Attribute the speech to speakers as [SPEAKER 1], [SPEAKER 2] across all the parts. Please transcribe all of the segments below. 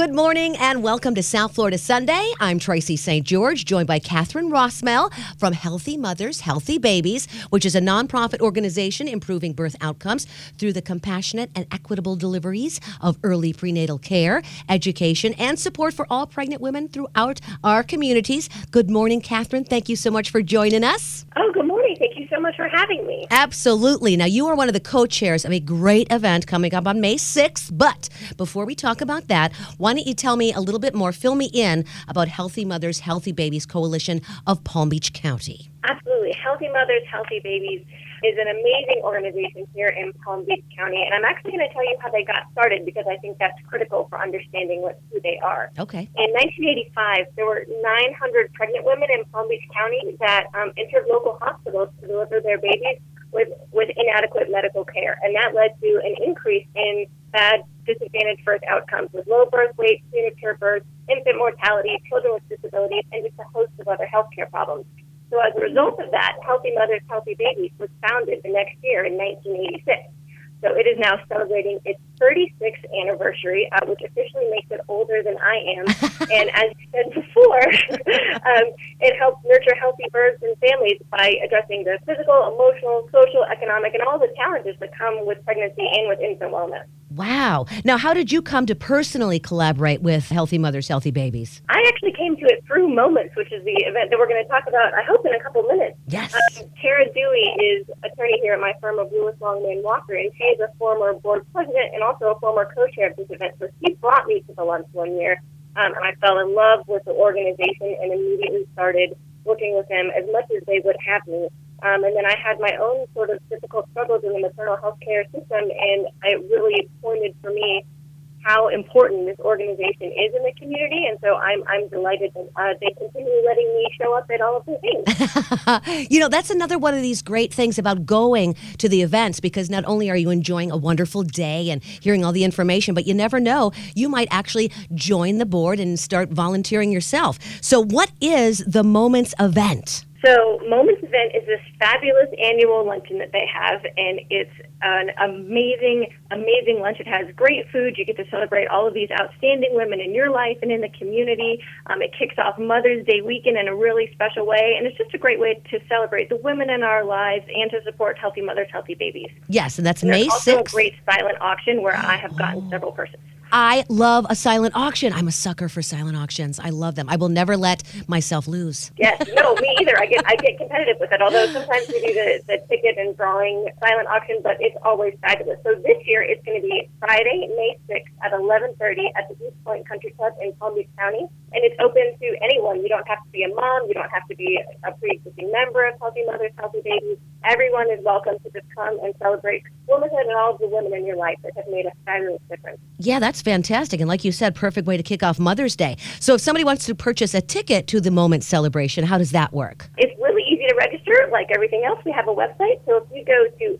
[SPEAKER 1] Good morning and welcome to South Florida Sunday. I'm Tracy St. George, joined by Catherine Rossmel from Healthy Mothers, Healthy Babies, which is a nonprofit organization improving birth outcomes through the compassionate and equitable deliveries of early prenatal care, education, and support for all pregnant women throughout our communities. Good morning, Catherine. Thank you so much for joining us.
[SPEAKER 2] Oh, good you so much for having me.
[SPEAKER 1] Absolutely. Now, you are one of the co chairs of a great event coming up on May 6th. But before we talk about that, why don't you tell me a little bit more, fill me in about Healthy Mothers, Healthy Babies Coalition of Palm Beach County?
[SPEAKER 2] Absolutely. Healthy Mothers, Healthy Babies is an amazing organization here in Palm Beach County. And I'm actually going to tell you how they got started because I think that's critical for understanding what, who they are.
[SPEAKER 1] Okay.
[SPEAKER 2] In 1985, there were 900 pregnant women in Palm Beach County that um, entered local hospitals to deliver their babies with, with inadequate medical care. And that led to an increase in bad, disadvantaged birth outcomes with low birth weight, premature birth, infant mortality, children with disabilities, and just a host of other healthcare problems. So as a result of that, Healthy Mothers, Healthy Babies was founded the next year in 1986. So it is now celebrating its 36th anniversary, uh, which officially makes it older than I am. and as you said before, um, it helps nurture healthy births and families by addressing the physical, emotional, social, economic, and all the challenges that come with pregnancy and with infant wellness.
[SPEAKER 1] Wow. Now, how did you come to personally collaborate with Healthy Mothers, Healthy Babies?
[SPEAKER 2] I actually came to it through Moments, which is the event that we're going to talk about, I hope, in a couple minutes.
[SPEAKER 1] Yes.
[SPEAKER 2] Um, Tara Dewey is attorney here at my firm of Lewis Longman Walker, and she is a former board president and also a former co-chair of this event. So she brought me to the lunch one year, um, and I fell in love with the organization and immediately started working with them as much as they would have me. Um, and then I had my own sort of difficult struggles in the maternal health care system, and it really pointed for me how important this organization is in the community. And so I'm, I'm delighted that uh, they continue letting me show up at all of the things.
[SPEAKER 1] you know, that's another one of these great things about going to the events because not only are you enjoying a wonderful day and hearing all the information, but you never know, you might actually join the board and start volunteering yourself. So, what is the Moments event?
[SPEAKER 2] So, Moments event is this fabulous annual luncheon that they have, and it's an amazing, amazing lunch. It has great food. You get to celebrate all of these outstanding women in your life and in the community. Um, it kicks off Mother's Day weekend in a really special way, and it's just a great way to celebrate the women in our lives and to support healthy mothers, healthy babies.
[SPEAKER 1] Yes, and that's
[SPEAKER 2] And
[SPEAKER 1] May
[SPEAKER 2] There's also a great silent auction where I have gotten several purses.
[SPEAKER 1] I love a silent auction. I'm a sucker for silent auctions. I love them. I will never let myself lose.
[SPEAKER 2] Yes, no, me either. I get I get competitive with it. Although sometimes we do the, the ticket and drawing silent auction, but it's always fabulous. So this year it's going to be Friday, May sixth at eleven thirty at the Eastpointe Country Club in Palm Beach County, and it's open to anyone. You don't have to be a mom. You don't have to be a pre-existing member of Healthy Mothers, Healthy Babies. Everyone is welcome to just come and celebrate womanhood and all of the women in your life that have made a fabulous difference.
[SPEAKER 1] Yeah, that's fantastic. And like you said, perfect way to kick off Mother's Day. So if somebody wants to purchase a ticket to the Moment celebration, how does that work?
[SPEAKER 2] It's really easy to register. Like everything else, we have a website. So if you go to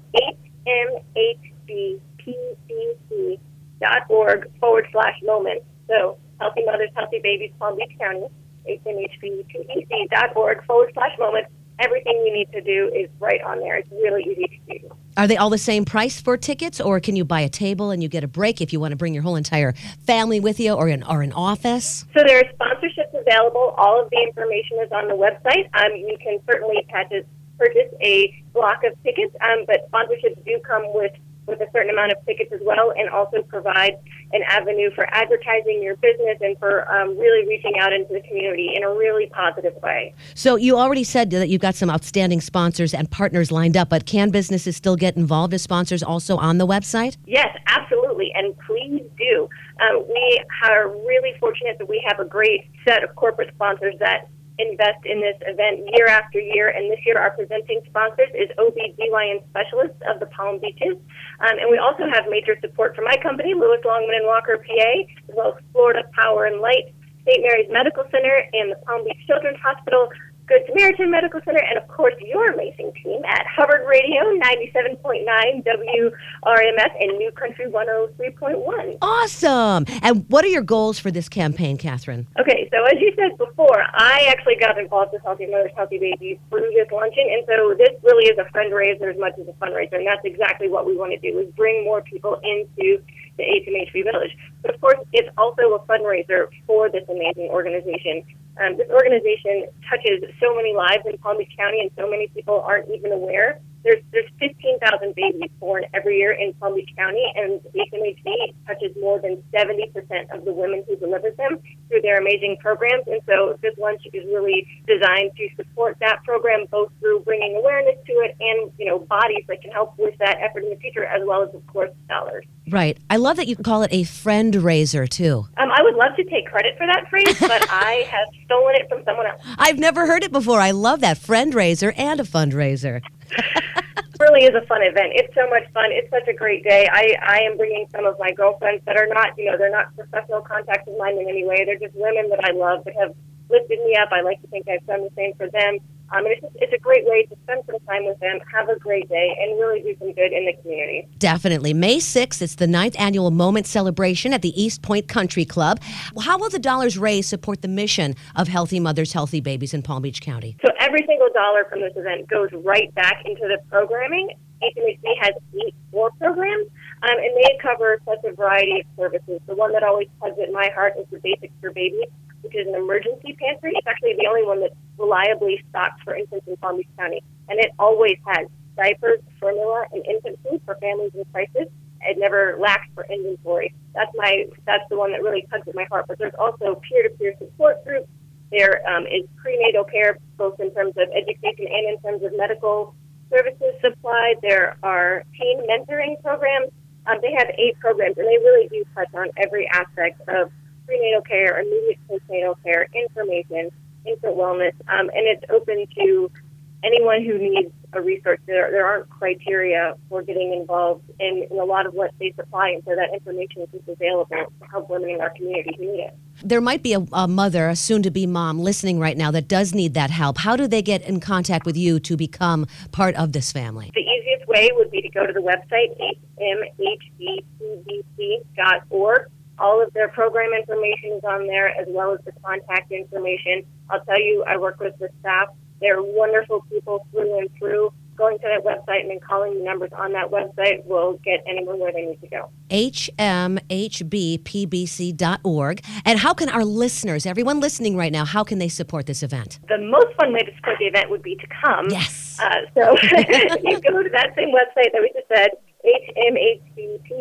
[SPEAKER 2] hmhbpbc.org forward slash moment, so Healthy Mothers, Healthy Babies, Palm Beach County, hmhbpbc.org forward slash moment, everything you need to do is right on there. It's really easy to do.
[SPEAKER 1] Are they all the same price for tickets, or can you buy a table and you get a break if you want to bring your whole entire family with you, or an or an office?
[SPEAKER 2] So there are sponsorships available. All of the information is on the website. Um, you can certainly purchase, purchase a block of tickets, um, but sponsorships do come with with a certain amount of tickets as well, and also provide an avenue for advertising your business and for um, really reaching out into the community in a really positive way.
[SPEAKER 1] So you already said that you've got some outstanding sponsors and partners lined up, but can businesses still get involved as sponsors also on the website?
[SPEAKER 2] Yes, absolutely, and please do. Um, we are really fortunate that we have a great set of corporate sponsors that invest in this event year after year. And this year, our presenting sponsors is OB/GYN Specialists of the Palm Beaches. Um, and we also have major support from my company, Lewis Longman and Walker, PA, as well as Florida Power and Light, St. Mary's Medical Center, and the Palm Beach Children's Hospital. Good Samaritan Medical Center, and of course your amazing team at Hubbard Radio 97.9 WRMF and New Country 103.1.
[SPEAKER 1] Awesome. And what are your goals for this campaign, Catherine?
[SPEAKER 2] Okay, so as you said before, I actually got involved with Healthy Mothers, Healthy Babies through this luncheon, and so this really is a fundraiser as much as a fundraiser, and that's exactly what we want to do, is bring more people into the HMHB Village. But of course, it's also a fundraiser for this amazing organization. Um, this organization touches so many lives in Palm Beach County, and so many people aren't even aware. There's there's 15,000 babies born every year in Palm Beach County, and HMHB touches more than 70% of the women who deliver them through their amazing programs. And so this lunch is really designed to support that program, both through bringing awareness to it and you know bodies that can help with that effort in the future, as well as of course dollars.
[SPEAKER 1] Right. I love that you call it a friend raiser too.
[SPEAKER 2] Um, I would love to take credit for that phrase, but I have stolen it from someone else.
[SPEAKER 1] I've never heard it before. I love that friend raiser and a fundraiser.
[SPEAKER 2] really is a fun event. It's so much fun. It's such a great day. I, I am bringing some of my girlfriends that are not, you know, they're not professional contacts of mine in any way. They're just women that I love that have lifted me up. I like to think I've done the same for them. Um, and it's, just, it's a great way to spend some time with them, have a great day, and really do some good in the community.
[SPEAKER 1] Definitely. May 6th, it's the ninth annual Moment Celebration at the Eastpointe Country Club. How will the dollars raised support the mission of Healthy Mothers, Healthy Babies in Palm Beach County?
[SPEAKER 2] So every single dollar from this event goes right back into the programming. HMHB has eight core programs, um, and they cover such a variety of services. The one that always tugs at my heart is the Basics for Babies which is an emergency pantry. It's actually the only one that's reliably stocked for infants in Palm Beach County, and it always has diapers, formula, and infant food for families in crisis. It never lacks for inventory. That's my that's the one that really tugs at my heart. But there's also peer-to-peer support groups. There um, is prenatal care, both in terms of education and in terms of medical services supplied. There are teen mentoring programs. Um, they have eight programs, and they really do touch on every aspect of prenatal care, immediate postnatal care, information, infant wellness, um, and it's open to anyone who needs a resource. There, there aren't criteria for getting involved in, in a lot of what they supply, and so that information is just available to help women in our community who need it.
[SPEAKER 1] There might be a, a mother, a soon to be mom, listening right now that does need that help. How do they get in contact with you to become part of this family?
[SPEAKER 2] The easiest way would be to go to the website, hmhbpbc.org all of their program information is on there, as well as the contact information. I'll tell you, I work with the staff. They're wonderful people through and through. Going to that website and then calling the numbers on that website will get anyone where they need to go.
[SPEAKER 1] HMHBPBC.org. And how can our listeners, everyone listening right now, how can they support this event?
[SPEAKER 2] The most fun way to support the event would be to come.
[SPEAKER 1] Yes.
[SPEAKER 2] Uh, so you go to that same website that we just said, hmhbpbc.org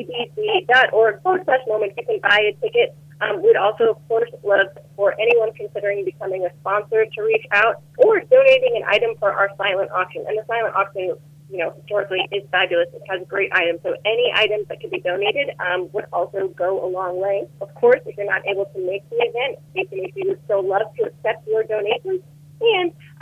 [SPEAKER 2] forward slash moment. You can buy a ticket. Um, we'd also, of course, love for anyone considering becoming a sponsor to reach out or donating an item for our silent auction. And the silent auction, you know, historically is fabulous. It has great items. So any items that can be donated um, would also go a long way. Of course, if you're not able to make the event, HMHB would still love to accept your donations.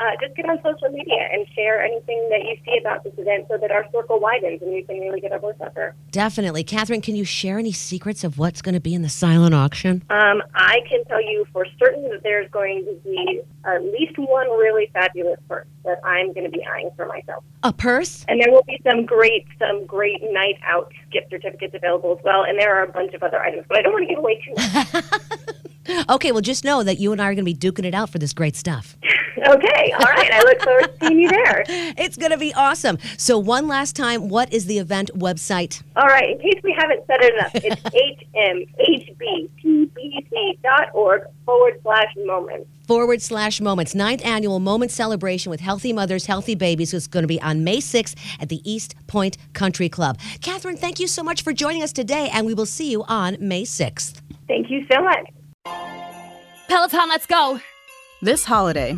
[SPEAKER 2] Uh, just get on social media and share anything that you see about this event so that our circle widens and we can really get our voice out there.
[SPEAKER 1] Definitely. Catherine, can you share any secrets of what's going to be in the silent auction?
[SPEAKER 2] Um, I can tell you for certain that there's going to be at least one really fabulous purse that I'm going to be eyeing for myself.
[SPEAKER 1] A purse?
[SPEAKER 2] And there will be some great, some great night out gift certificates available as well. And there are a bunch of other items, but I don't want to give away too
[SPEAKER 1] much. okay, well, just know that you and I are going to be duking it out for this great stuff.
[SPEAKER 2] Okay, all right. I look forward to seeing you there.
[SPEAKER 1] It's going to be awesome. So, one last time, what is the event website?
[SPEAKER 2] All right, in case we haven't said it enough, it's hmhbpbc.org forward slash moments.
[SPEAKER 1] Forward slash moments. Ninth annual moment celebration with healthy mothers, healthy babies is going to be on May 6th at the East Point Country Club. Catherine, thank you so much for joining us today, and we will see you on May 6th.
[SPEAKER 2] Thank you so much.
[SPEAKER 3] Peloton, let's go.
[SPEAKER 4] This holiday,